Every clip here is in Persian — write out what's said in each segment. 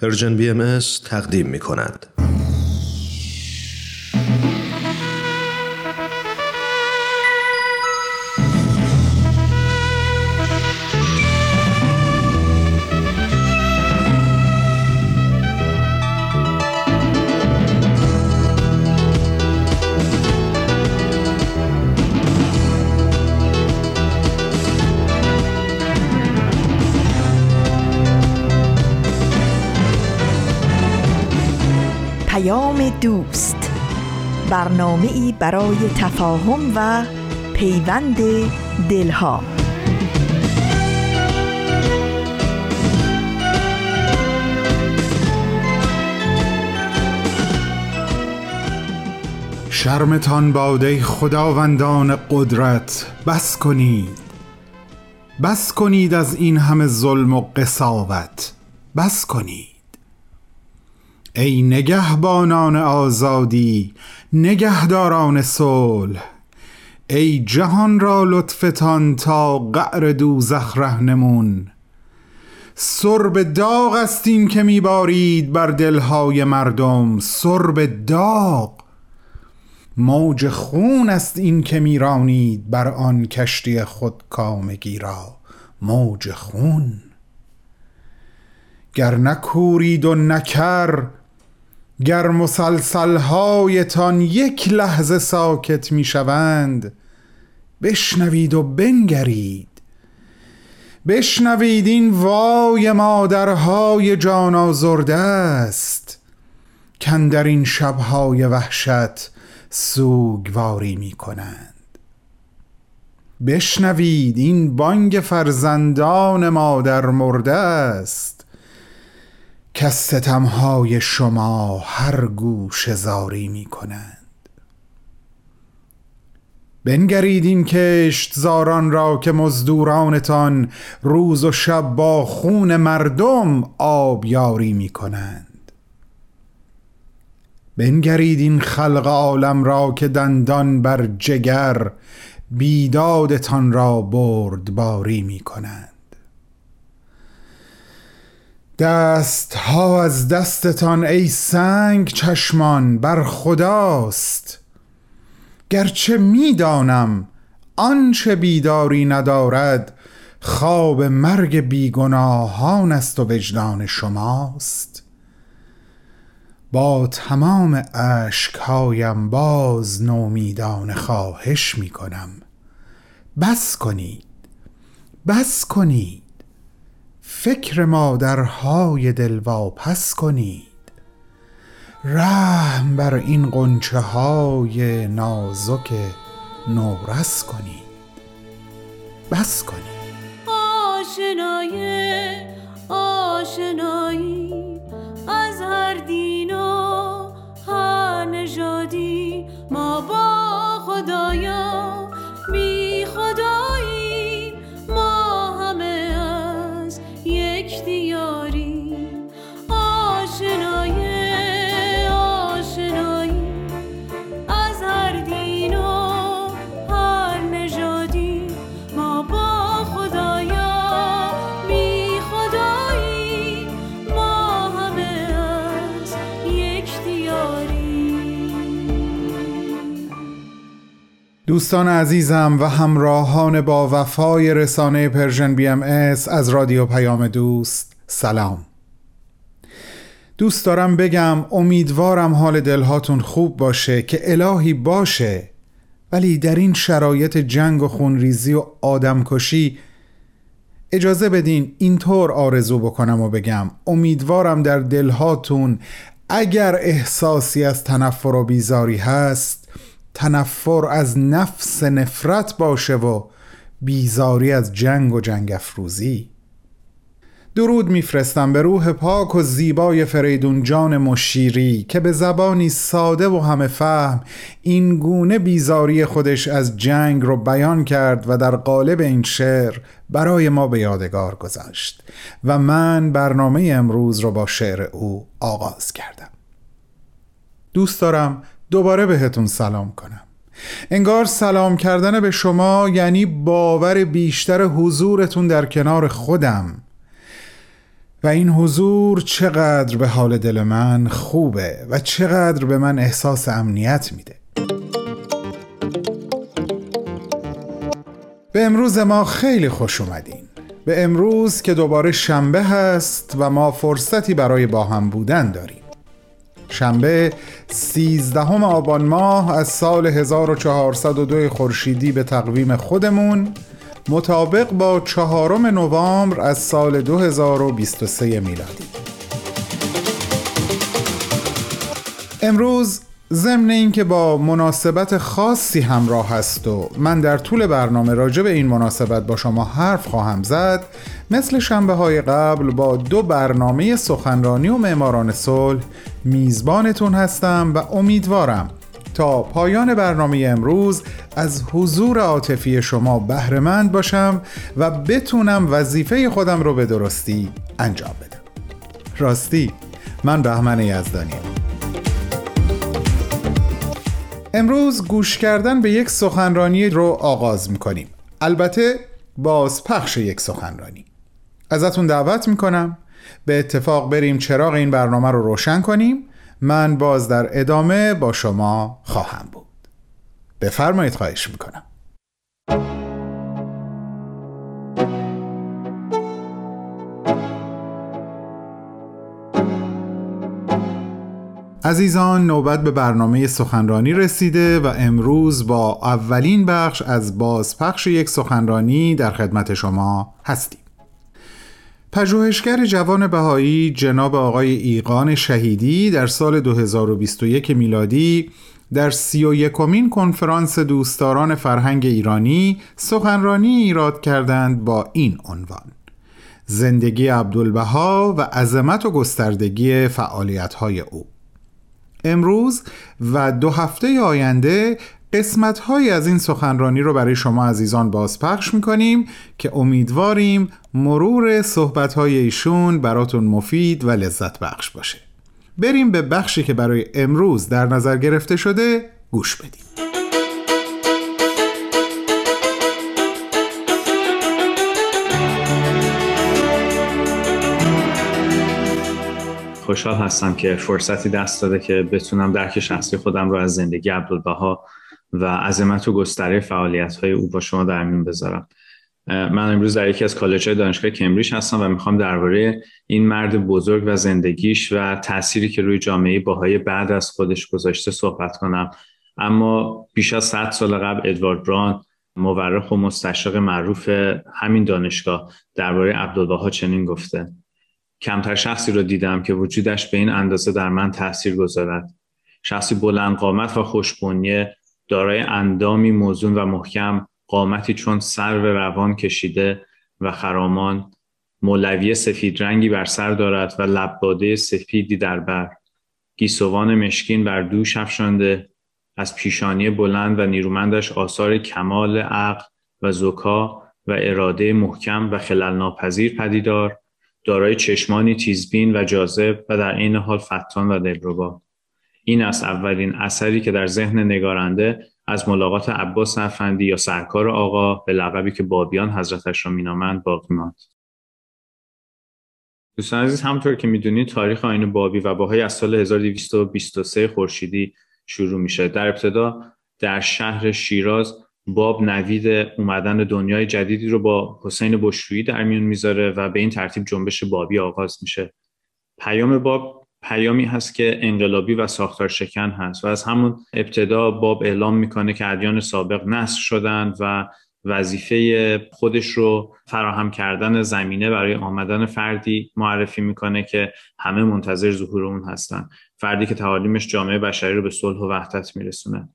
پرژن بی ام تقدیم می کند. دوست. برنامه ای برای تفاهم و پیوند دلها. شرمتان باده خداوندان قدرت بس کنید. بس کنید از این همه ظلم و قصاوت. بس کنید. ای نگهبانان آزادی نگهداران صلح ای جهان را لطفتان تا قعر دوزخ رهنمون سرب داغ است این که میبارید بر دلهای مردم سرب داغ. موج خون است این که میرانید بر آن کشتی خود کامگی را. موج خون. گر نکورید و نکر گر مسلسلهایتان یک لحظه ساکت می شوند بشنوید و بنگرید. بشنوید این وای مادرهای جان آزرده است. کن در این شبهای وحشت سوگواری می کنند بشنوید این بانگ فرزندان مادر مرده است. که ستمهای شما هر گوش زاری می کنند. بنگرید این کشت زاران را که مزدورانتان روز و شب با خون مردم آبیاری می کنند. بنگرید این خلق عالم را که دندان بر جگر بیدادتان را بردباری می کنند. دست ها از دستتان ای سنگ چشمان بر خداست. گرچه می‌دانم آنچه بیداری ندارد خواب مرگ بیگناهان است و وجدان شماست. با تمام اشکهایم باز نومیدان خواهش می کنم بس کنید بس کنید. فکر مادرهای دل واپس کنید. رحم بر این قنچه های نازک نورس کنید. بس کنید. آشنای آشنایی از هر دین و هر نژادی ما با خدایا دوستان عزیزم و همراهان با وفای رسانه Persian BMS از رادیو پیام دوست سلام. دوست دارم بگم امیدوارم حال دلهاتون خوب باشه که الهی باشه ولی در این شرایط جنگ و خونریزی و آدمکشی اجازه بدین اینطور آرزو بکنم و بگم امیدوارم در دلهاتون اگر احساسی از تنفر و بیزاری هست تنفر از نفس نفرت باشه و بیزاری از جنگ و جنگ افروزی. درود میفرستم به روح پاک و زیبای فریدون جان مشیری که به زبانی ساده و همه فهم این گونه بیزاری خودش از جنگ رو بیان کرد و در قالب این شعر برای ما به یادگار گذاشت و من برنامه امروز رو با شعر او آغاز کردم. دوست دارم دوباره بهتون سلام کنم. انگار سلام کردن به شما یعنی باور بیشتر حضورتون در کنار خودم. و این حضور چقدر به حال دل من خوبه و چقدر به من احساس امنیت میده. به امروز ما خیلی خوش اومدین. به امروز که دوباره شنبه هست و ما فرصتی برای با هم بودن داریم. شنبه سیزدهم آبان ماه از سال 1402 خورشیدی به تقویم خودمون مطابق با چهارم نوامبر از سال 2023 میلادی. امروز ضمن اینکه با مناسبت خاصی همراه هست و من در طول برنامه راجع به این مناسبت با شما حرف خواهم زد مثل شنبه های قبل با دو برنامه سخنرانی و معماران صلح میزبانتون هستم و امیدوارم تا پایان برنامه امروز از حضور عاطفی شما بهرهمند باشم و بتونم وظیفه خودم رو به درستی انجام بدم. راستی من بهمن یزدانیم. امروز گوش کردن به یک سخنرانی رو آغاز می‌کنیم. البته بازپخش یک سخنرانی. ازتون دعوت می‌کنم به اتفاق بریم چراغ این برنامه رو روشن کنیم. من باز در ادامه با شما خواهم بود. بفرمایید خواهش می‌کنم. عزیزان نوبت به برنامه سخنرانی رسیده و امروز با اولین بخش از بازپخش یک سخنرانی در خدمت شما هستیم. پژوهشگر جوان بهایی جناب آقای ایقان شهیدی در سال 2021 میلادی در سی و یکمین کنفرانس دوستداران فرهنگ ایرانی سخنرانی ایراد کردند با این عنوان زندگی عبدالبها و عظمت و گستردگی فعالیت‌های او. امروز و دو هفته آینده قسمت های از این سخنرانی رو برای شما عزیزان بازپخش می‌کنیم که امیدواریم مرور صحبت های ایشون براتون مفید و لذت بخش باشه. بریم به بخشی که برای امروز در نظر گرفته شده گوش بدیم. خوشحال هستم که فرصتی دست داده که بتونم درک شخصی خودم رو از زندگی عبدالبها و عظمت و گستره فعالیت های او با شما در میون بذارم. من امروز در یکی از کالج های دانشگاه کمبریج هستم و می‌خوام درباره این مرد بزرگ و زندگیش و تأثیری که روی جامعه باهای بعد از خودش گذاشته صحبت کنم. اما بیش از 100 سال قبل ادوارد بران مورخ و مستشرق معروف همین دانشگاه درباره عبدالبها چنین گفته. کمتر شخصی رو دیدم که وجودش به این اندازه در من تاثیر گذارد. شخصی بلند قامت و خوشبنیه دارای اندامی موزون و محکم قامتی چون سر و روان کشیده و خرامان مولوی سفید رنگی بر سر دارد و لباده سفیدی در بر. گیسوان مشکین بر دوش افشانده. از پیشانی بلند و نیرومندش آثار کمال عقل و زکا و اراده محکم و خلل ناپذیر پدیدار. دارای چشمانی تیزبین و جاذب و در عین حال فتان و دلربا. این است اولین اثری که در ذهن نگارنده از ملاقات عباس افندی یا سرکار آقا به لقبی که بابیان حضرتش را مینامند باقی ماند. دوستان عزیز همونطور که می‌دونید تاریخ آین بابی و باهای از سال 1223 خورشیدی شروع میشه. در ابتدا در شهر شیراز باب نوید اومدن دنیای جدیدی رو با حسین بشرویی در میون می‌ذاره و به این ترتیب جنبش بابی آغاز میشه. پیام باب پیامی هست که انقلابی و ساختار شکن هست و از همون ابتدا باب اعلام می‌کنه که ادیان سابق نسخ شدن و وظیفه خودش رو فراهم کردن زمینه برای آمدن فردی معرفی می‌کنه که همه منتظر ظهور اون هستن. فردی که تعالیمش جامعه بشری رو به صلح و وحدت میرسونه.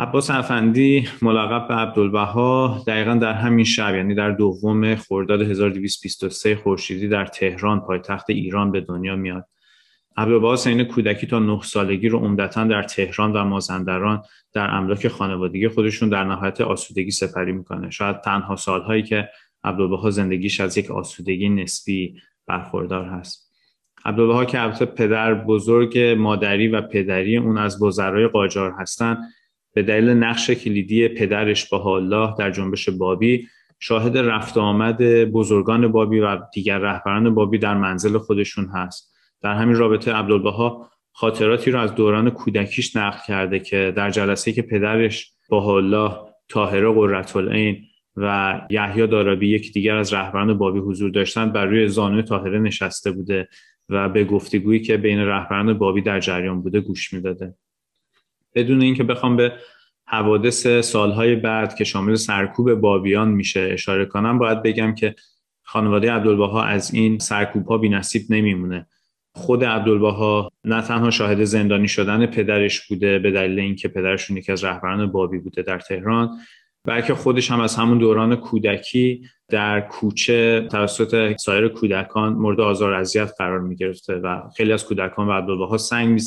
عباس افندی ملقب به عبدالبها دقیقا در همین شب یعنی در دوم خرداد 1223 خورشیدی در تهران پایتخت ایران به دنیا میاد. عبدالبها سین کودکی تا نه سالگی رو عمدتا در تهران و مازندران در املاک خانوادگی خودشون در نهایت آسودگی سپری می‌کنه. شاید تنها سالهایی که عبدالبها زندگیش از یک آسودگی نسبی برخوردار هست. عبدالبها که البته پدر بزرگ مادری و پدری اون از وزرای قاجار هستن به دلیل نقش کلیدی پدرش با الله در جنبش بابی شاهد رفت آمد بزرگان بابی و دیگر رهبران بابی در منزل خودشون هست. در همین رابطه عبدالبها خاطراتی رو از دوران کودکیش نقل کرده که در جلسه که پدرش با الله طاهره قرةالعین و یحیی دارابی یک دیگر از رهبران بابی حضور داشتند بر روی زانوی طاهره نشسته بوده و به گفتگویی که بین رهبران بابی در جریان بوده گوش می‌داده. بدون اینکه بخوام به حوادث سالهای بعد که شامل سرکوب بابیان میشه اشاره کنم باید بگم که خانواده عبدالبها از این سرکوب ها بی نصیب نمیمونه. خود عبدالبها نه تنها شاهد زندانی شدن پدرش بوده به دلیل اینکه پدرشون یکی از رهبران بابی بوده در تهران بلکه خودش هم از همون دوران کودکی در کوچه توسط سایر کودکان مورد آزار اذیت قرار می گرفته و خیلی از کودکان و عبدالبها سنگ می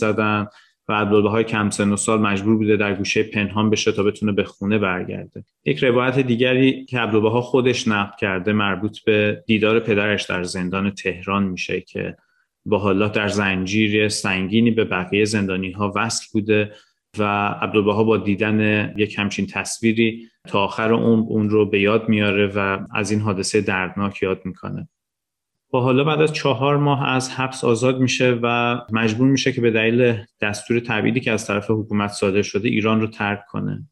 و عبدالبهای کم سن و سال مجبور بوده در گوشه پنهان بشه تا بتونه به خونه برگرده. یک روایت دیگری که عبدالبها خودش نقل کرده مربوط به دیدار پدرش در زندان تهران میشه که با حالا در زنجیر سنگینی به بقیه زندانی ها وصل بوده و عبدالبها با دیدن یک همچین تصویری تا آخر عمر اون رو به یاد میاره و از این حادثه دردناک یاد می‌کنه. با حالا بعد از چهار ماه از حبس آزاد میشه و مجبور میشه که به دلیل دستور تبعیدی که از طرف حکومت صادر شده ایران رو ترک کنه.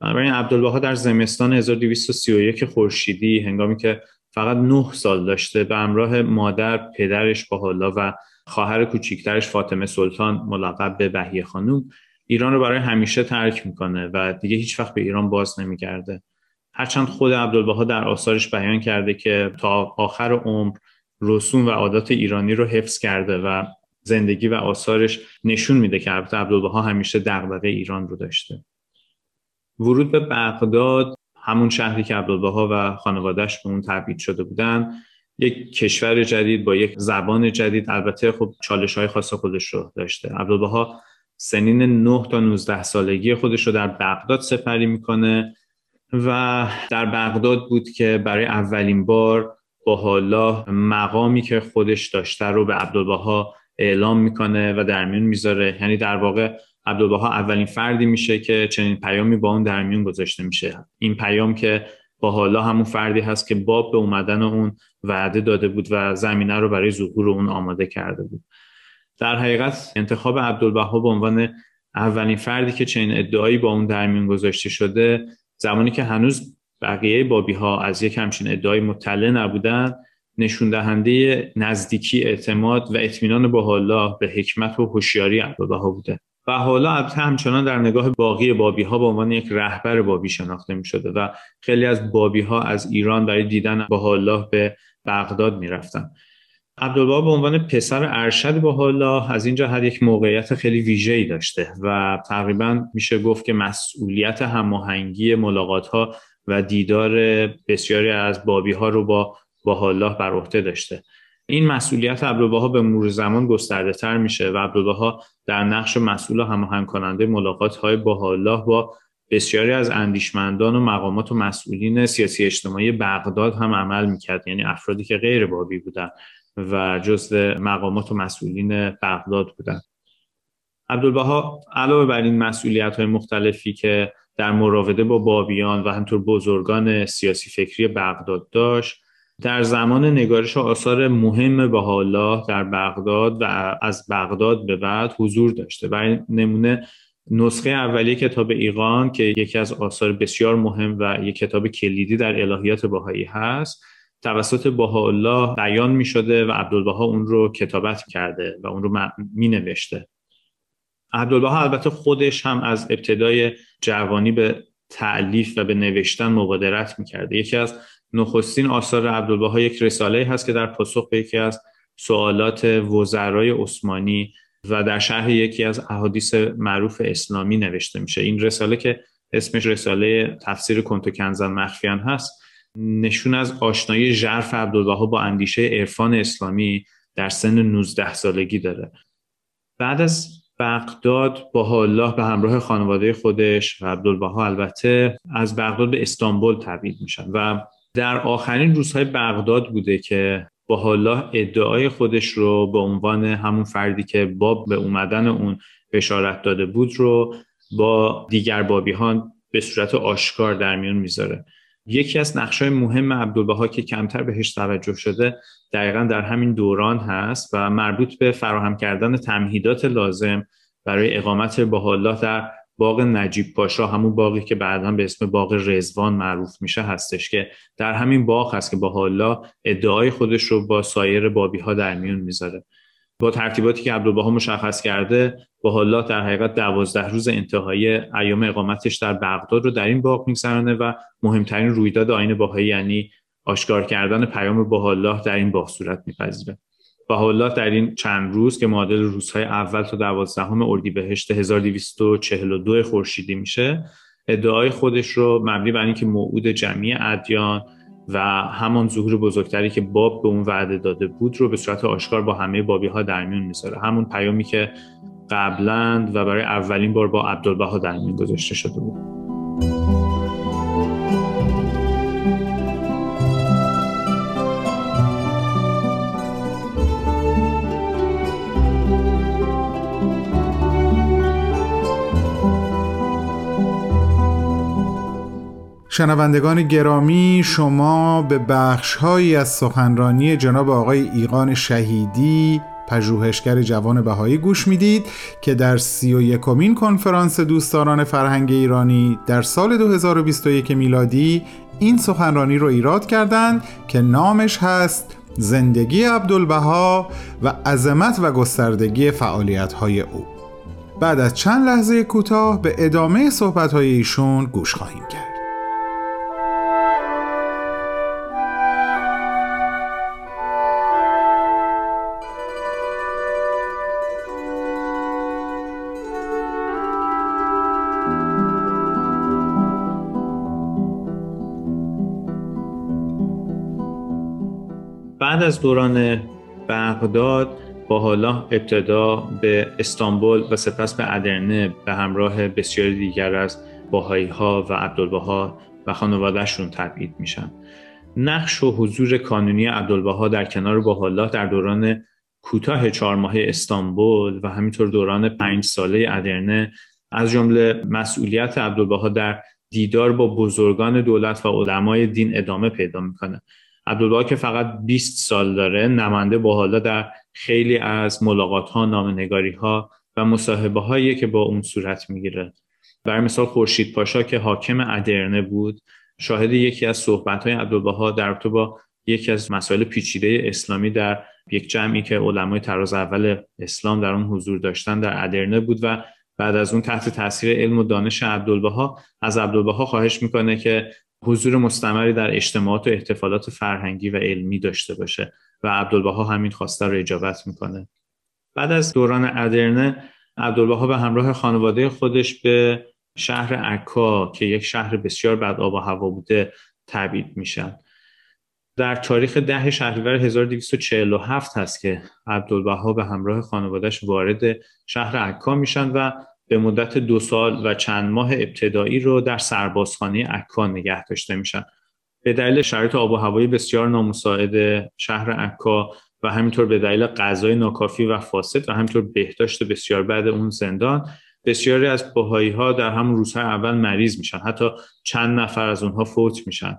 بنابراین عبدالبها در زمستان 1231 خورشیدی هنگامی که فقط نه سال داشته به همراه مادر پدرش با حالا و خواهر کوچیکترش فاطمه سلطان ملقب به بهیه خانوم ایران رو برای همیشه ترک می‌کنه و دیگه هیچ وقت به ایران باز نمیگرده. هرچند خود عبدالبها در آثارش بیان کرده که تا آخر عمر رسوم و عادات ایرانی رو حفظ کرده و زندگی و آثارش نشون میده که البته عبدالبها همیشه دغدغه ایران رو داشته. ورود به بغداد همون شهری که عبدالبها و خانوادهش به اون تبعید شده بودن یک کشور جدید با یک زبان جدید. البته خب چالش های خاص خودش رو داشته. عبدالبها سنین 9 تا 19 سالگی خودش رو در بغداد سپری می‌کنه و در بغداد بود که برای اولین بار با حالا مقامی که خودش داشته رو به عبدالبها اعلام می‌کنه و در میون می‌ذاره. یعنی در واقع عبدالبها اولین فردی میشه که چنین پیامی با اون در میون گذاشته میشه. این پیام که با حالا همون فردی هست که باب به اومدن اون وعده داده بود و زمینه رو برای ظهور اون آماده کرده بود. در حقیقت انتخاب عبدالبها به عنوان اولین فردی که چنین ادعایی با اون در میون گذاشته شده زمانی که هنوز بقیه بابی ها از یک همچین ادعای مطلع نبودن نشون دهنده نزدیکی اعتماد و اطمینان با حالا به حکمت و هوشیاری عبدالبها بوده و حالا البته همچنان در نگاه باقی بابی ها به عنوان یک رهبر بابی شناخته می شده و خیلی از بابی ها از ایران برای دیدن با حالا به بغداد می رفتن. عبدالبها به عنوان پسر ارشد با حالا از این جهت یک موقعیت خیلی ویژه‌ای داشته و تقریبا میشه گفت که مسئولیت هماهنگی ملاقات ها و دیدار بسیاری از بابی ها رو با با حالا بر عهده داشته. این مسئولیت عبدالبها به مرور زمان گسترده تر میشه و عبدالبها در نقش مسئول و هماهنگ کننده ملاقات های با الله با بسیاری از اندیشمندان و مقامات و مسئولین سیاسی اجتماعی بغداد هم عمل می‌کرد یعنی افرادی که غیر بابی بودن و جزء مقامات و مسئولین بغداد بودن. عبدالبها علاوه بر این مسئولیت های مختلفی که در مراوده با بابیان و همطور بزرگان سیاسی فکری بغداد داشت. در زمان نگارش آثار مهم بهاءالله در بغداد و از بغداد به بعد حضور داشته برای نمونه نسخه اولیه کتاب ایقان که یکی از آثار بسیار مهم و یک کتاب کلیدی در الهیات باهایی هست توسط بهاءالله بیان می شده و عبدالبها اون رو کتابت کرده و اون رو می نوشته عبدالبها البته خودش هم از ابتدای جوانی به تعلیف و به نوشتن مبادرت می‌کرده. یکی از نخستین آثار عبدالبها یک رساله هست که در پاسخ به یکی از سوالات وزرای عثمانی و در شرح یکی از احادیث معروف اسلامی نوشته میشه. این رساله که اسمش رساله تفسیر کنتو کنزن مخفیان هست نشون از آشنایی ژرف عبدالبها با اندیشه عرفان اسلامی در سن 19 سالگی داره. بعد از بغداد با الله به همراه خانواده خودش و عبدالبها البته از بغداد به استانبول تبعید میشن و در آخرین روزهای بغداد بوده که با الله ادعای خودش رو به عنوان همون فردی که باب به اومدن اون بشارت داده بود رو با دیگر بابی ها به صورت آشکار در میون می‌ذاره. یکی از نقشای مهم عبدالبها که کمتر بهش توجه شده دقیقا در همین دوران هست و مربوط به فراهم کردن تمهیدات لازم برای اقامت الله در باغ نجیب پاشا همون باقی که بعدا به اسم باغ رزوان معروف میشه هستش که در همین باغ هست که الله ادعای خودش رو با سایر بابی ها در میون می‌ذاره. با ترتیباتی که عبدالبها مشخص کرده با الله در حقیقت دوازده روز انتهایی ایام اقامتش در بغداد رو در این باغ میگذرانه و مهمترین رویداد آین باهایی یعنی آشکار کردن پیام با الله در این باغ صورت میپذیره. الله در این چند روز که معادل روزهای اول تا دوازدهم اردیبهشت 1242 خورشیدی میشه ادعای خودش رو مبنی بر اینکه موعود جمعی ادیان و همان ظهور بزرگتری که باب به اون وعده داده بود رو به صورت آشکار با همه بابی ها در میون می‌ذاره. همون پیامی که قبلا و برای اولین بار با عبدالبها در میون گذاشته شده بود. شنوندگان گرامی شما به بخشهایی از سخنرانی جناب آقای ایقان شهیدی پژوهشگر جوان بهایی گوش می‌دید که در سی و یکمین کنفرانس دوستداران فرهنگ ایرانی در سال 2021 میلادی این سخنرانی رو ایراد کردند که نامش هست زندگی عبدالبها و عظمت و گستردگی فعالیت‌های او. بعد از چند لحظه کوتاه به ادامه صحبت‌های ایشون گوش خواهیم کرد. بعد از دوران بغداد با حالا ابتدا به استانبول و سپس به ادرنه به همراه بسیاری دیگر از باهایی ها و عبدالبها و خانوادهشون تبعید میشن. نقش و حضور کانونی عبدالبها در کنار باحالا در دوران کوتاه چهار ماهه استانبول و همینطور دوران پنج ساله ادرنه از جمله مسئولیت عبدالبها در دیدار با بزرگان دولت و علمای دین ادامه پیدا می‌کنه. عبدالبها که فقط 20 سال داره نماینده با حالا در خیلی از ملاقات ها نامنگاری ها و مصاحبه هایی که با اون صورت می‌گیره. برای مثال خورشید پاشا که حاکم ادرنه بود شاهد یکی از صحبت های عبدالبها در تو با یکی از مسائل پیچیده اسلامی در یک جمعی که علمای تراز اول اسلام در اون حضور داشتن در ادرنه بود و بعد از اون تحت تاثیر علم و دانش عبدالبها از عبدالبها خواهش می‌کنه که حضور مستمری در اجتماعات و احتفالات فرهنگی و علمی داشته باشه و عبدالبها همین خواسته رو اجابت می‌کنه. بعد از دوران ادرنه عبدالبها به همراه خانواده خودش به شهر عکا که یک شهر بسیار بد آب و هوا بوده تبعید میشن. در تاریخ ده شهریور 1247 هست که عبدالبها به همراه خانوادهش وارد شهر عکا میشن و به مدت دو سال و چند ماه ابتدایی رو در سربازخانه عکا نگه داشته میشن. به دلیل شرایط آب و هوایی بسیار نامساعد شهر عکا و همینطور به دلیل غذای ناکافی و فاسد و همینطور بهداشت بسیار بعد اون زندان بسیاری از بهایی ها در همون روزهای اول مریض میشن. حتی چند نفر از اونها فوت میشن.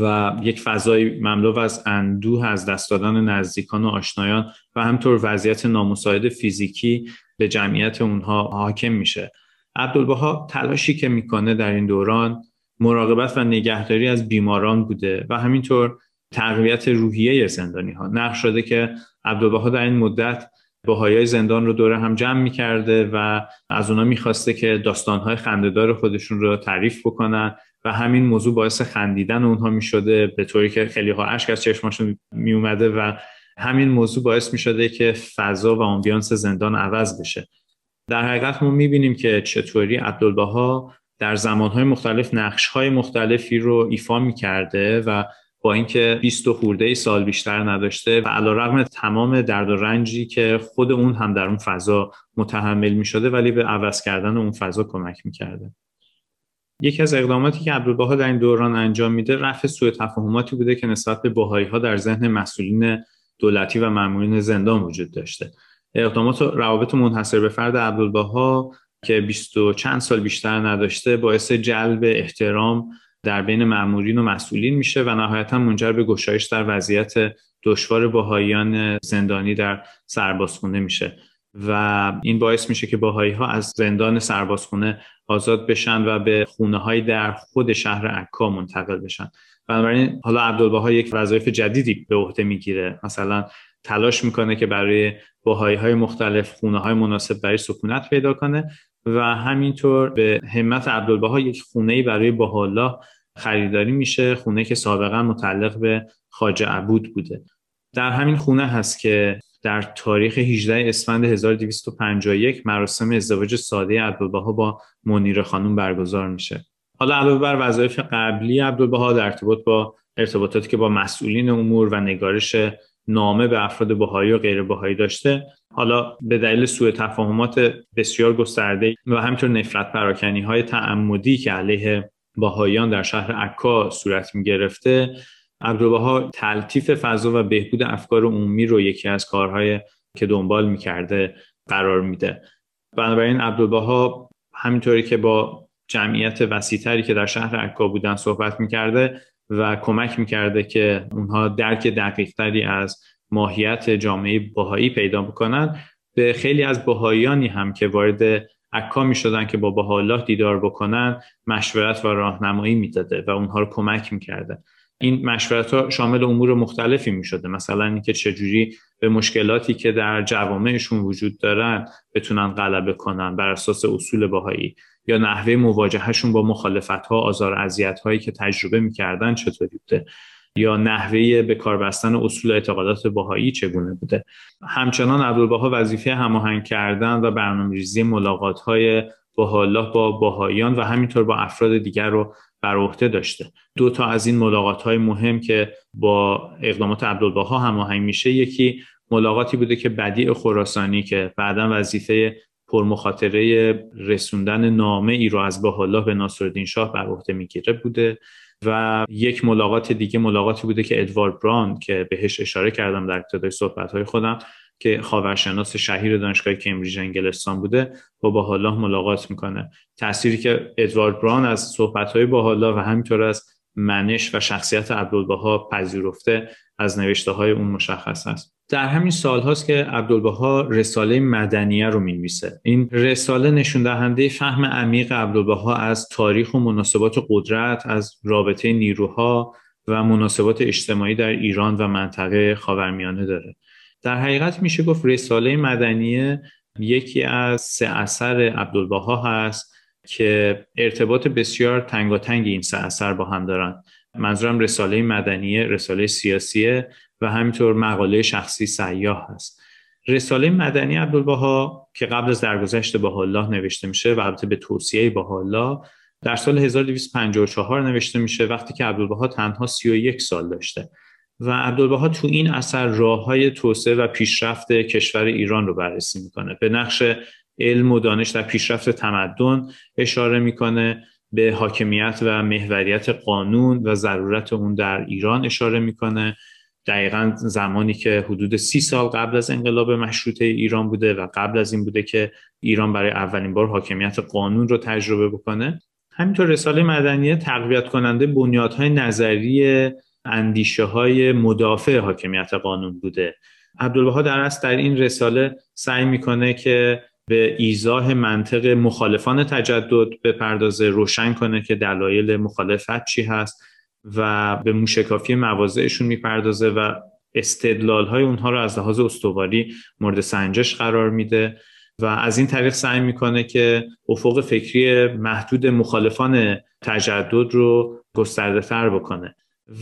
و یک فضای مملو از اندوه از دست دادن نزدیکان و آشنایان و همطور وضعیت نامساعد فیزیکی به جمعیت اونها حاکم میشه. عبدالبها تلاشی که می‌کنه در این دوران مراقبت و نگهداری از بیماران بوده و همینطور تقویت روحیه زندانی ها نقش شده که عبدالبها در این مدت های زندان رو دوره هم جمع می‌کرده و از اونا می‌خواسته که داستانهای خندهدار خودشون رو تعریف بکنن و همین موضوع باعث خندیدن اونها می‌شده به طوری که خیلی ها اشک از چشماشون میومده و همین موضوع باعث می شده که فضا و آمبیانس زندان عوض بشه. در حقیقت ما می‌بینیم که چطوری عبدالبها در زمانهای مختلف نقشهای مختلفی رو ایفا می‌کرده و با اینکه 20 خورده سال بیشتر نداشته و علیرغم تمام درد و رنجی که خود اون هم در اون فضا متحمل می شده ولی به عوض کردن اون فضا کمک می‌کرده. یکی از اقداماتی که عبدالبها در این دوران انجام میده رفع سوء تفاهماتی بوده که نسبت به باهایی ها در ذهن مسئولین دولتی و مامورین زندان وجود داشته. اقدامات روابط منحصر به فرد عبدالبها که بیست و چند سال بیشتر نداشته باعث جلب احترام در بین مامورین و مسئولین میشه و نهایتا منجر به گشایش در وضعیت دشوار باهاییان زندانی در سربازخونه میشه. و این باعث میشه که باهایی ها از زندان سربازخونه آزاد بشن و به خونه های در خود شهر عکا منتقل بشن. بنابراین حالا عبدالبها یک وظایف جدیدی به عهده می‌گیره. مثلا تلاش می‌کنه که برای باهایی های مختلف خونه های مناسب برای سکونت پیدا کنه و همینطور به همت عبدالبها یک خونه برای باهالا خریداری میشه خونه که سابقا متعلق به خاجه عبود بوده. در همین خونه هست که در تاریخ 18 اسفند 1251 مراسم ازدواج ساده عبدالبها با منیر خانم برگزار میشه. حالا علاوه بر وظایف قبلی عبدالبها در ارتباط با ارتباطاتی که با مسئولین امور و نگارش نامه به افراد بهایی و غیر بهایی داشته حالا به دلیل سوء تفاهمات بسیار گسترده و همینطور نفرت پراکنی های تعمدی که علیه باهایان در شهر عکا صورت می گرفته عبدالبها تلطیف فضا و بهبود افکار عمومی رو یکی از کارهای که دنبال می‌کرده قرار میده. بنابراین عبدالبها همینطوری که با جمعیت وسیعتری که در شهر عکا بودن صحبت می‌کرده و کمک می‌کرده که اونها درک دقیقتری از ماهیت جامعه باهایی پیدا بکنن به خیلی از باهایانی هم که وارد عکا می شدن که با بها دیدار بکنن مشورت و راهنمایی می‌داده و اونها رو کمک می‌کرده. این مشورت ها شامل امور مختلفی می شده مثلا اینکه چجوری به مشکلاتی که در جوامعشون وجود دارن بتونن غلبه کنن بر اساس اصول باهایی یا نحوه مواجههشون با مخالفت ها آزار اذیت هایی که تجربه می‌کردن چطوری بوده؟ یا نحوه به کار بستن اصول اعتقادات باهایی چگونه بوده؟ همچنان عبدالبها وظیفه هماهنگ کردن و برنامه‌ریزی ملاقات های با با باهاییان و همینطور با افراد دیگر رو بر عهده داشته. دو تا از این ملاقات های مهم که با اقدامات عبدالبها هماهنگ میشه یکی ملاقاتی بوده که بدیع خراسانی که بعدا وظیفه پرمخاطره رسوندن نامه ای رو از بهالله به ناصرالدین شاه بر عهده می‌گیره بوده و یک ملاقات دیگه ملاقاتی بوده که ادوارد بران که بهش اشاره کردم در ابتدای صحبت های خودم که خاورشناس شهیر دانشگاه کمبریج انگلستان بوده با باحالا ملاقات می‌کنه. تأثیری که ادوارد بران از صحبت های باحالا و همینطور از منش و شخصیت عبدالبها پذیرفته از نوشته های اون مشخص است. در همین سال هاست که عبدالبها رساله مدنیه رو می‌نویسه. این رساله نشون دهنده فهم عمیق عبدالبها از تاریخ و مناسبات قدرت از رابطه نیروها و مناسبات اجتماعی در ایران و منطقه خاورمیانه داره. در حقیقت میشه گفت رساله مدنیه یکی از سه اثر عبدالبها هست که ارتباط بسیار تنگاتنگ این سه اثر با هم دارن. منظورم رساله مدنیه رساله سیاسیه و همینطور مقاله شخصی سیاه هست. رساله مدنی عبدالبها که قبل از درگذشت با الله نوشته میشه و البته به توصیه با الله در سال 1254 نوشته میشه وقتی که عبدالبها تنها 31 سال داشته. و عبدالبها تو این اثر راه های توسعه و پیشرفت کشور ایران رو بررسی می‌کنه. به نقش علم و دانش در پیشرفت تمدن اشاره می‌کنه به حاکمیت و محوریت قانون و ضرورت اون در ایران اشاره می‌کنه. دقیقا زمانی که حدود سی سال قبل از انقلاب مشروطه ایران بوده و قبل از این بوده که ایران برای اولین بار حاکمیت قانون رو تجربه بکنه. همینطور رساله مدنیه تقویت کننده بنیادهای نظری اندیشه های مدافع حاکمیت قانون بوده. عبدالبها در است در این رساله سعی می‌کنه که به ایزاه منطق مخالفان تجدد بپردازه روشن کنه که دلایل مخالفت چی هست و به موشکافی مواضعشون می‌پردازه و استدلال های اونها رو از لحاظ استواری مورد سنجش قرار میده و از این طریق سعی می‌کنه که افق فکری محدود مخالفان تجدد رو گسترده تر بکنه.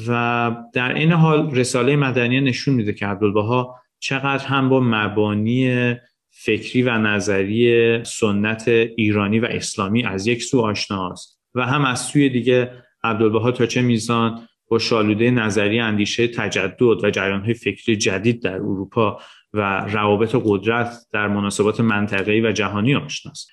و در این حال رساله مدنیه نشون میده که عبدالبها چقدر هم با مبانی فکری و نظری سنت ایرانی و اسلامی از یک سو آشناست و هم از سوی دیگه عبدالبها تا چه میزان با شالوده نظری اندیشه تجدد و جریانهای فکری جدید در اروپا و روابط قدرت در مناسبات منطقه‌ای و جهانی آشناست.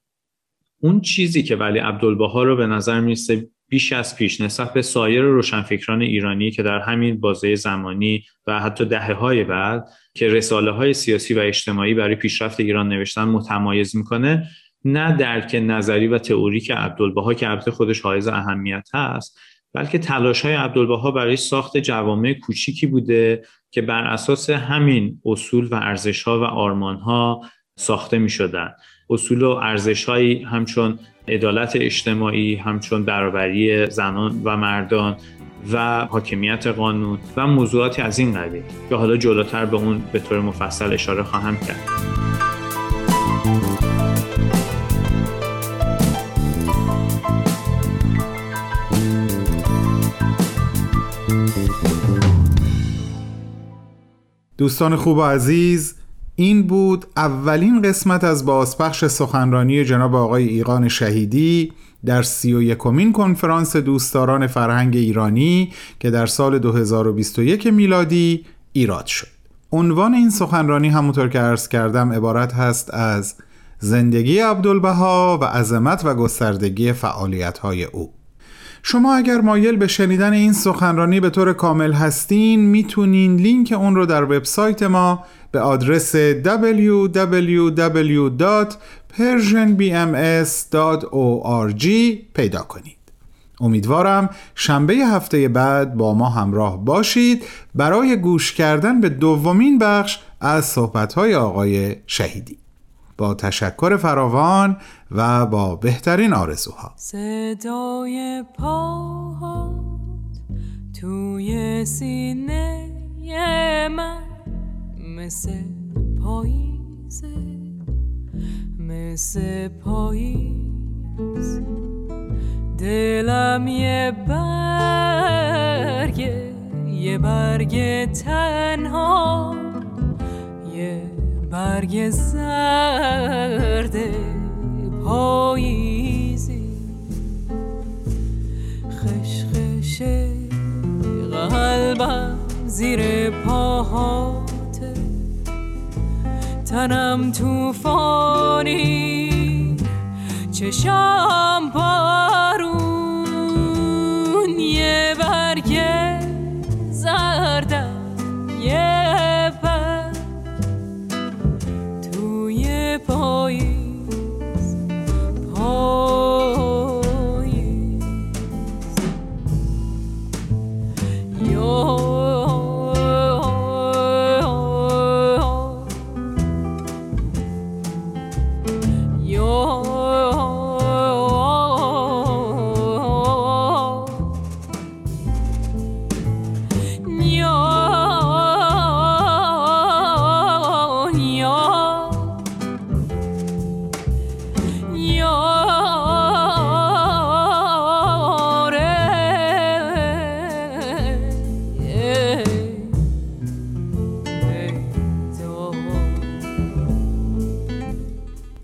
اون چیزی که ولی عبدالبها رو به نظر می‌رسه بیش از پیش نسبت به سایر روشنفکران ایرانی که در همین بازه زمانی و حتی دهه های بعد که رساله های سیاسی و اجتماعی برای پیشرفت ایران نوشتن متمایز می‌کنه نه درک نظری و تئوری که عبدالبها که البته خودش حائز اهمیت هست بلکه تلاش های عبدالبها برای ساخت جوامع کوچیکی بوده که بر اساس همین اصول و ارزش ها و آرمان ها ساخته می شدن. اصول و ارزش هایی همچون عدالت اجتماعی همچون برابری زنان و مردان و حاکمیت قانون و موضوعاتی از این قبیل که حالا جلوتر به اون به طور مفصل اشاره خواهم کرد. دوستان خوب و عزیز این بود اولین قسمت از بازپخش سخنرانی جناب آقای ایقان شهیدی در سی و یکمین کنفرانس دوستداران فرهنگ ایرانی که در سال 2021 میلادی ایراد شد. عنوان این سخنرانی همونطور که عرض کردم عبارت هست از زندگی عبدالبها و عظمت و گستردگی فعالیت‌های او. شما اگر مایل به شنیدن این سخنرانی به طور کامل هستین می‌تونین لینک اون رو در وبسایت ما به آدرس www.persianbms.org پیدا کنید. امیدوارم شنبه هفته بعد با ما همراه باشید. برای گوش کردن به دومین بخش از صحبتهای آقای شهیدی. با تشکر فراوان و با بهترین آرزوها. صدای پاهات توی سینه من مثل پاییزه مثل پاییز. دلم یه برگ یه برگ تنها. برگ زرد پاییزی. خشخش قلبم زیر پاهاته تنم توفانی چشم بارون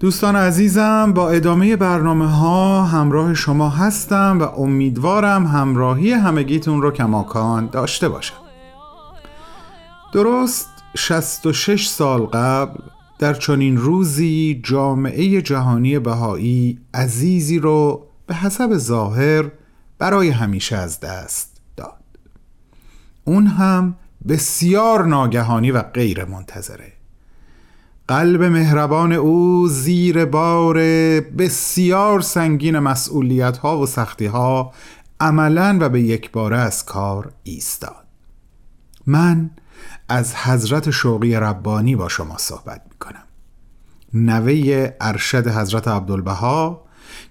دوستان عزیزم با ادامه برنامه ها همراه شما هستم و امیدوارم همراهی همگیتون رو کماکان داشته باشم. درست 66 سال قبل در چنین روزی جامعه جهانی بهایی عزیزی رو به حسب ظاهر برای همیشه از دست داد. اون هم بسیار ناگهانی و غیر منتظره قلب مهربان او زیر بار بسیار سنگین مسئولیت ها و سختی ها عملا و به یک باره از کار ایستاد. من از حضرت شوقی ربانی با شما صحبت می کنم نوه ارشد حضرت عبدالبها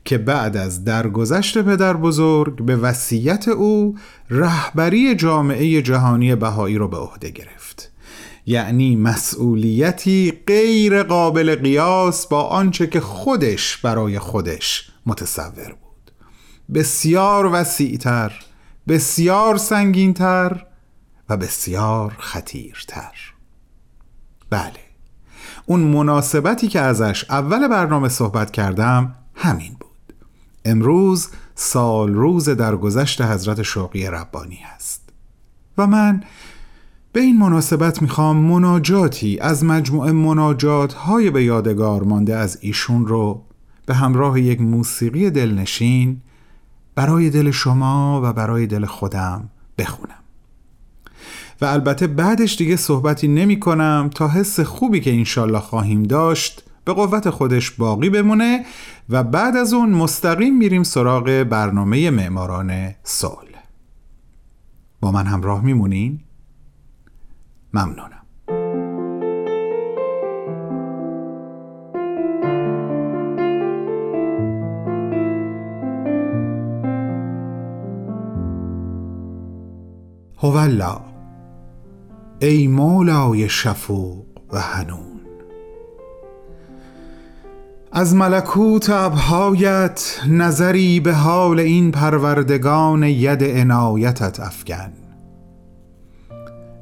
که بعد از درگذشت پدر بزرگ به وصیت او رهبری جامعه جهانی بهایی را به عهده گرفت. یعنی مسئولیتی غیر قابل قیاس با آنچه که خودش برای خودش متصور بود. بسیار وسیعتر بسیار سنگینتر و بسیار خطیرتر. بله اون مناسبتی که ازش اول برنامه صحبت کردم همین بود. امروز سال روز درگذشت حضرت شوقی ربانی است و من به این مناسبت می‌خوام مناجاتی از مجموعه مناجات های به یادگار مانده از ایشون رو به همراه یک موسیقی دلنشین برای دل شما و برای دل خودم بخونم و البته بعدش دیگه صحبتی نمی کنم تا حس خوبی که انشالله خواهیم داشت به قوت خودش باقی بمونه و بعد از اون مستقیم میریم سراغ برنامه معماران سال با من همراه میمونین؟ ممنونم. هولا ای مولای شفوق و هنون از ملکوت ابهایت نظری به حال این پروردگان ید عنایتت افکن.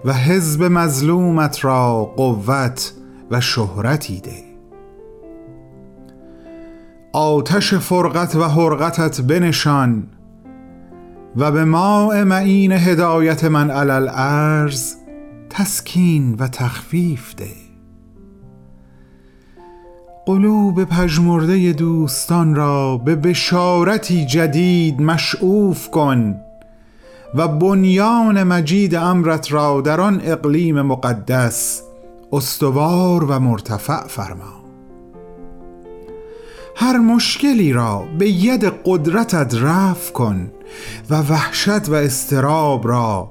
و حزب مظلومت را قوت و شهرتی ده. آتش فرقت و حرقتت بنشان و به ماء معین هدایت من علل ارز تسکین و تخفیف ده. قلوب پژمرده دوستان را به بشارتی جدید مشعوف کن و بنیان مجید امرت را در آن اقلیم مقدس استوار و مرتفع فرما. هر مشکلی را به ید قدرتت رفع کن و وحشت و استراب را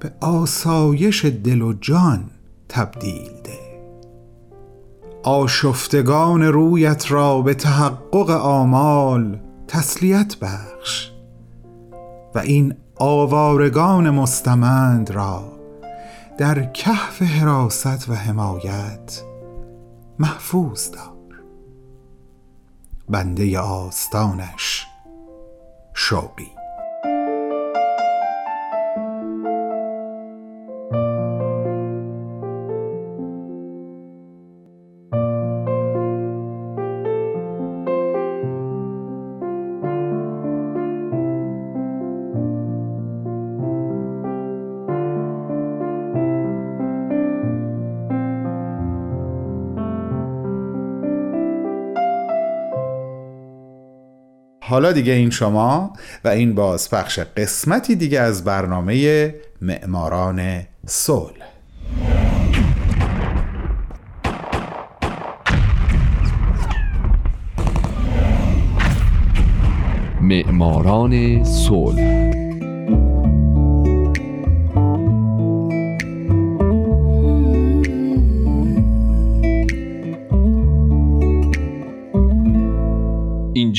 به آسایش دل و جان تبدیل ده. آشفتگان رویت را به تحقق آمال تسلیت بخش و این آوارگان مستمند را در کهف حراست و حمایت محفوظ دار. بنده آستانش شوقی. حالا دیگه این شما و این بازپخش قسمتی دیگه از برنامه معماران صلح. معماران صلح.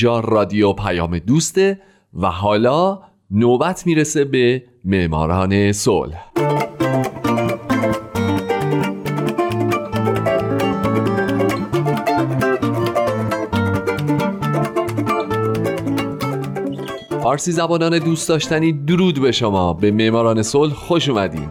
اینجا رادیو پیام دوسته و حالا نوبت می‌رسه به معماران صلح. فارسی زبانان دوست داشتنی درود به شما. به معماران صلح خوش اومدین.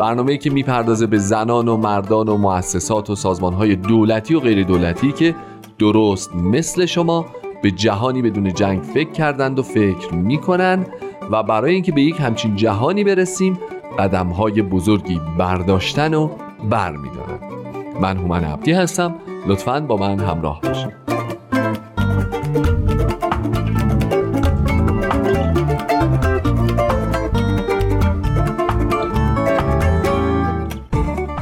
برنامه‌ای که می‌پردازه به زنان و مردان و مؤسسات و سازمانهای دولتی و غیر دولتی که درست مثل شما به جهانی بدون جنگ فکر کردند و فکر می‌کنن و برای اینکه به یک همچین جهانی برسیم قدم های بزرگی برداشتن و برمیدارن من هومن عبدی هستم. لطفا با من همراه باشید.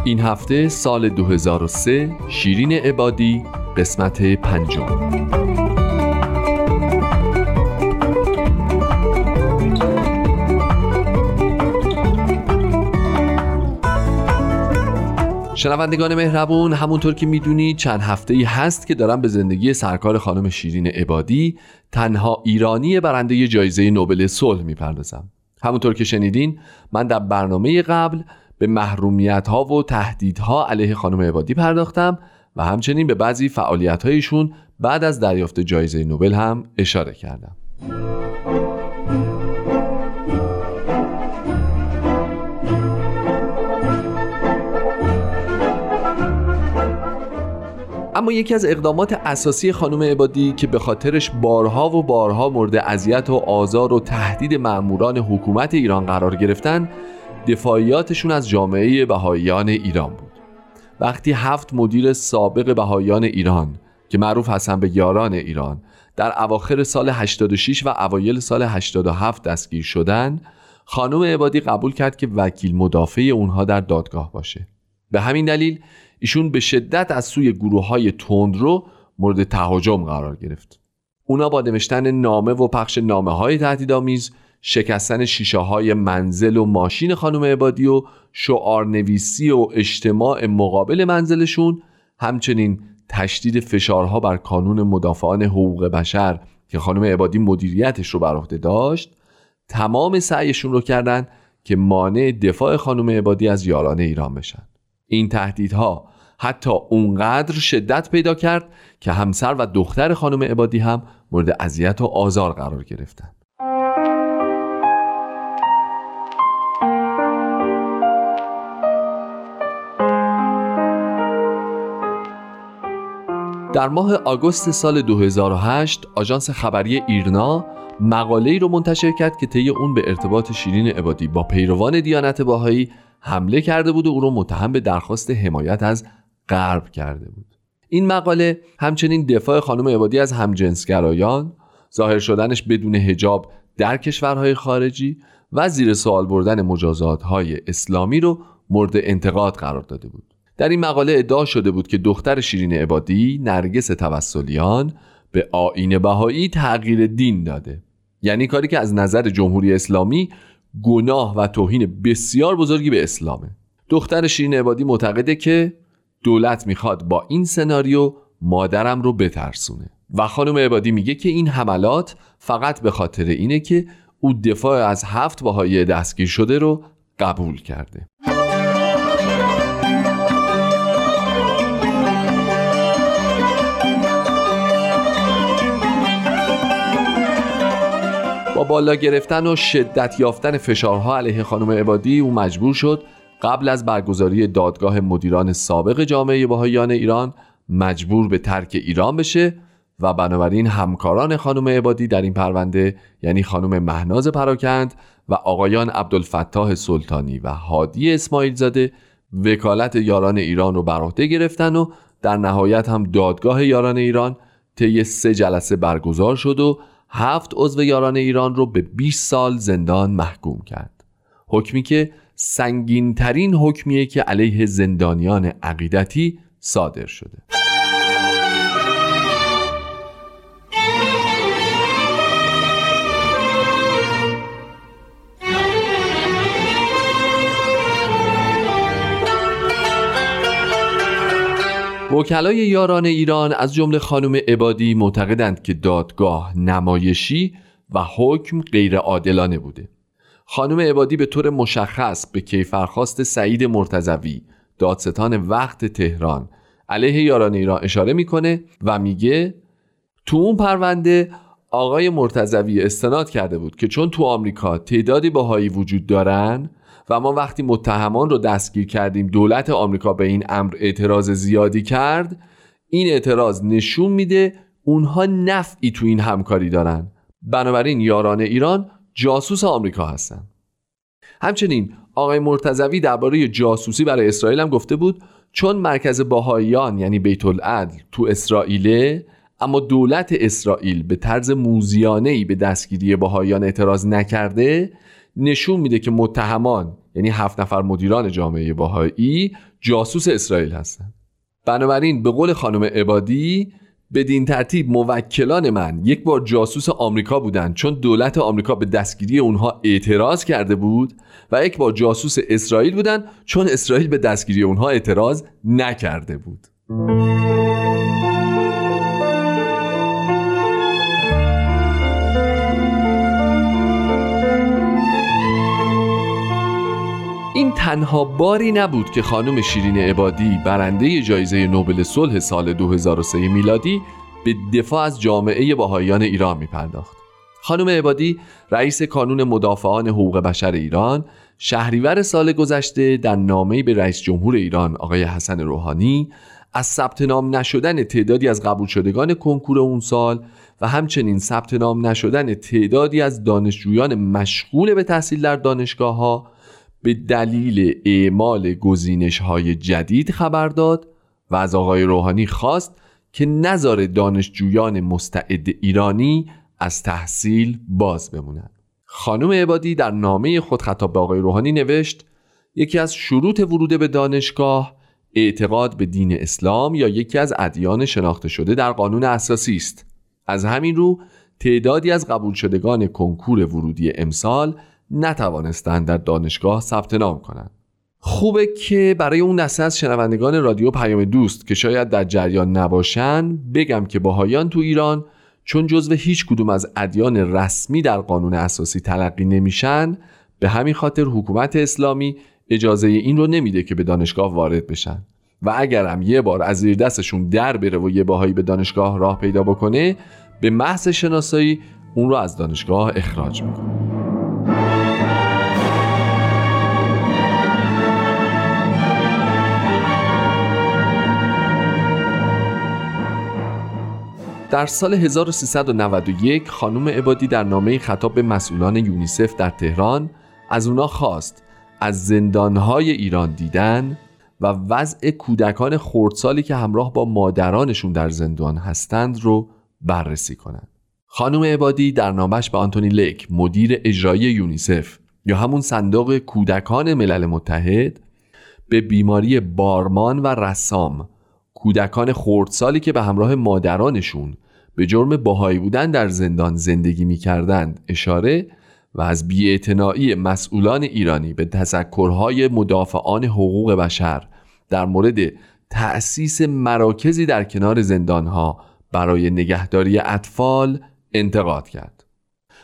این هفته سال 2003 شیرین عبادی قسمت پنجم. شنوندگان مهربون همونطور که می‌دونید چند هفته ای هست که دارم به زندگی سرکار خانم شیرین عبادی تنها ایرانی برنده جایزه نوبل صلح می‌پردازم. همونطور که شنیدین من در برنامه قبل به محرومیت ها و تهدیدها علیه خانم عبادی پرداختم و همچنین به بعضی فعالیت هایشون بعد از دریافت جایزه نوبل هم اشاره کردم. اما یکی از اقدامات اساسی خانم عبادی که به خاطرش بارها و بارها مورد اذیت و آزار و تهدید مأموران حکومت ایران قرار گرفتن دفاعیاتشون از جامعه بهاییان ایران بود. وقتی هفت مدیر سابق بهاییان ایران که معروف هستن به یاران ایران در اواخر سال 86 و اوایل سال 87 دستگیر شدن خانم عبادی قبول کرد که وکیل مدافع اونها در دادگاه باشه. به همین دلیل ایشون به شدت از سوی گروه های تندرو مورد تهاجم قرار گرفت. اونا با نوشتن نامه و پخش نامه های تهدیدآمیز شکستن شیشه های منزل و ماشین خانم عبادی و شعار نویسی و اجتماع مقابل منزلشون همچنین تشدید فشارها بر کانون مدافعان حقوق بشر که خانم عبادی مدیریتش رو بر عهده داشت تمام سعیشون رو کردن که مانع دفاع خانم عبادی از یاران ایران بشن. این تهدیدها حتی اونقدر شدت پیدا کرد که همسر و دختر خانم عبادی هم مورد اذیت و آزار قرار گرفتند. در ماه آگوست سال 2008 آژانس خبری ایرنا مقاله ای رو منتشر کرد که طی اون به ارتباط شیرین عبادی با پیروان دیانت باهایی حمله کرده بود و او رو متهم به درخواست حمایت از غرب کرده بود. این مقاله همچنین دفاع خانم عبادی از همجنسگرایان ظاهر شدنش بدون هجاب در کشورهای خارجی و زیر سوال بردن مجازات های اسلامی رو مورد انتقاد قرار داده بود. در این مقاله ادعا شده بود که دختر شیرین عبادی نرگس توسلیان به آین بهایی تغییر دین داده. یعنی کاری که از نظر جمهوری اسلامی گناه و توهین بسیار بزرگی به اسلامه. دختر شیرین عبادی معتقده که دولت می‌خواد با این سناریو مادرم رو بترسونه. و خانم عبادی میگه که این حملات فقط به خاطر اینه که او دفاع از هفت باهای دستگیر شده رو قبول کرده. با بالا گرفتن و شدت یافتن فشارها علیه خانم عبادی او مجبور شد قبل از برگزاری دادگاه مدیران سابق جامعه بهاییان ایران مجبور به ترک ایران بشه و بنابراین همکاران خانم عبادی در این پرونده یعنی خانم مهناز پراکند و آقایان عبدالفتاح سلطانی و هادی اسماعیل زاده وکالت یاران ایران رو بر عهده گرفتن و در نهایت هم دادگاه یاران ایران طی سه جلسه برگزار شد و هفت عضو یاران ایران رو به 20 سال زندان محکوم کرد. حکمی که سنگین ترین حکمیه که علیه زندانیان عقیدتی صادر شده. وکلای یاران ایران از جمله خانم عبادی معتقدند که دادگاه نمایشی و حکم غیر عادلانه بوده. خانم عبادی به طور مشخص به کیفرخواست سعید مرتزوی دادستان وقت تهران علیه یاران ایران اشاره می‌کنه و میگه تو اون پرونده آقای مرتزوی استناد کرده بود که چون تو آمریکا تعدادی باهایی وجود دارن و ما وقتی متهمان رو دستگیر کردیم دولت آمریکا به این امر اعتراض زیادی کرد این اعتراض نشون میده اونها نفعی تو این همکاری دارن. بنابراین یاران ایران جاسوس آمریکا هستن. همچنین آقای مرتزوی درباره جاسوسی برای اسرائیل هم گفته بود چون مرکز باهاییان یعنی بیت العدل تو اسرائیله اما دولت اسرائیل به طرز موزیانه به دستگیری باهاییان اعتراض نکرده نشون میده که متهمان یعنی هفت نفر مدیران جامعه باهایی جاسوس اسرائیل هستند. بنابراین به قول خانم عبادی بدین ترتیب موکلان من یک بار جاسوس آمریکا بودند چون دولت آمریکا به دستگیری اونها اعتراض کرده بود و یک بار جاسوس اسرائیل بودند چون اسرائیل به دستگیری اونها اعتراض نکرده بود. این تنها باری نبود که خانم شیرین عبادی برنده جایزه نوبل صلح سال 2003 میلادی به دفاع از جامعه باهایان ایران می پرداخت. خانم عبادی رئیس کانون مدافعان حقوق بشر ایران شهریور سال گذشته در نامه‌ای به رئیس جمهور ایران آقای حسن روحانی از ثبت نام نشدن تعدادی از قبول شدگان کنکور اون سال و همچنین ثبت نام نشدن تعدادی از دانشجویان مشغول به تحصیل در دانشگاه ها به دلیل اعمال گزینش های جدید خبر داد و از آقای روحانی خواست که نظر دانشجویان مستعد ایرانی از تحصیل باز بمونند. خانم عبادی در نامه خود خطاب به آقای روحانی نوشت یکی از شروط ورود به دانشگاه اعتقاد به دین اسلام یا یکی از ادیان شناخته شده در قانون اساسی است از همین رو تعدادی از قبول شدگان کنکور ورودی امسال نتوانستند در دانشگاه ثبت نام کنند. خوبه که برای اون دسته از شنوندگان رادیو پیام دوست که شاید در جریان نباشن بگم که باهایان تو ایران چون جزو هیچ کدوم از ادیان رسمی در قانون اساسی تلقی نمیشن به همین خاطر حکومت اسلامی اجازه این رو نمیده که به دانشگاه وارد بشن. و اگرم یه بار از زیر دستشون در بره و یه باهایی به دانشگاه راه پیدا بکنه به محض شناسایی اون رو از دانشگاه اخراج می‌کنه. در سال 1391 خانم عبادی در نامه خطاب به مسئولان یونیسف در تهران از اونا خواست از زندانهای ایران دیدن و وضع کودکان خردسالی که همراه با مادرانشون در زندان هستند رو بررسی کنند. خانم عبادی در نامش به آنتونی لیک مدیر اجرایی یونیسف یا همون صندوق کودکان ملل متحد به بیماری بارمان و رسام کودکان خردسالی که به همراه مادرانشون به جرم باهایی بودن در زندان زندگی می کردند اشاره و از بیاعتنایی مسئولان ایرانی به تذکرهای مدافعان حقوق بشر در مورد تأسیس مراکزی در کنار زندانها برای نگهداری اطفال انتقاد کرد.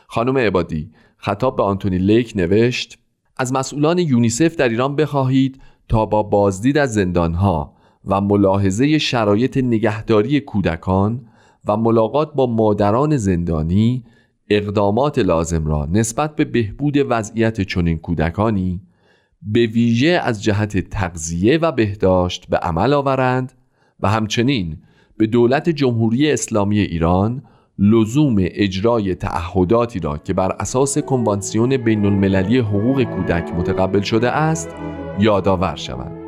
خانم عبادی خطاب به آنتونی لیک نوشت از مسئولان یونیسف در ایران بخواهید تا با بازدید از زندانها و ملاحظه شرایط نگهداری کودکان و ملاقات با مادران زندانی اقدامات لازم را نسبت به بهبود وضعیت چنین کودکانی به ویژه از جهت تغذیه و بهداشت به عمل آورند و همچنین به دولت جمهوری اسلامی ایران لزوم اجرای تعهداتی را که بر اساس کنوانسیون بین المللی حقوق کودک متقبل شده است یادآور شوند.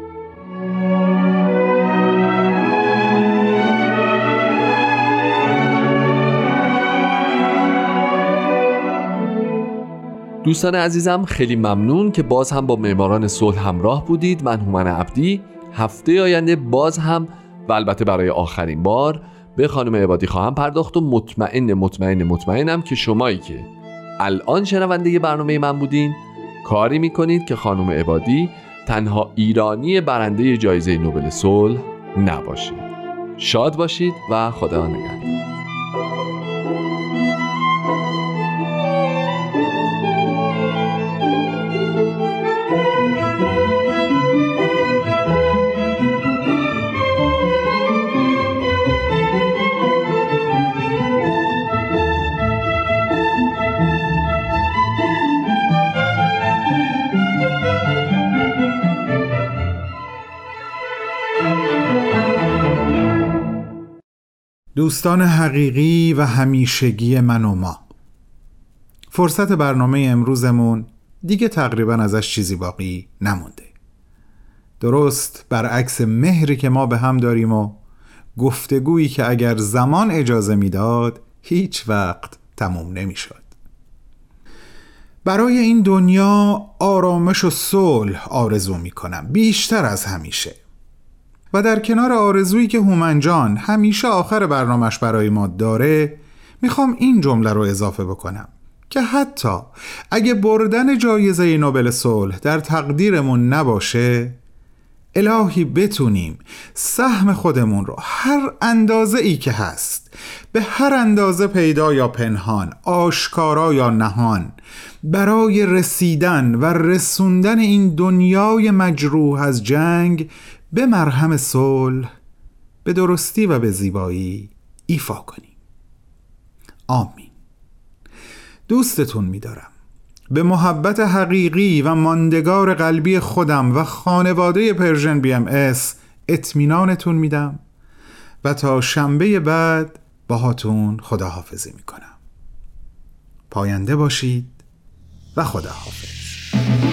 دوستان عزیزم خیلی ممنون که باز هم با معماران صلح همراه بودید. من هومن عبدی. هفته آینده باز هم و البته برای آخرین بار به خانم عبادی خواهم پرداخت و مطمئن مطمئن مطمئنم که شمایی که الان شنونده برنامه من بودین کاری می‌کنید که خانم عبادی تنها ایرانی برنده جایزه نوبل صلح نباشید شاد باشید و خدا نگهدار. دوستان حقیقی و همیشگی من و ما. فرصت برنامه امروزمون دیگه تقریبا ازش چیزی باقی نمونده. درست برعکس مهری که ما به هم داریم و گفتگویی که اگر زمان اجازه می‌داد هیچ وقت تموم نمی‌شد. برای این دنیا آرامش و صلح آرزو می کنم بیشتر از همیشه. و در کنار آرزویی که هومنجان همیشه آخر برنامهش برای ما داره می‌خوام این جمله رو اضافه بکنم که حتی اگه بردن جایزه نوبل صلح در تقدیرمون نباشه الهی بتونیم سهم خودمون رو هر اندازه ای که هست به هر اندازه پیدا یا پنهان آشکارا یا نهان برای رسیدن و رسوندن این دنیای مجروح از جنگ به مرهم صلح به درستی و به زیبایی ایفا کنیم. آمین. دوستتون میدارم به محبت حقیقی و ماندگار قلبی خودم و خانواده Persian BMS اطمینانتون میدم و تا شنبه بعد باهاتون خداحافظی می‌کنم. پاینده باشید و خداحافظ.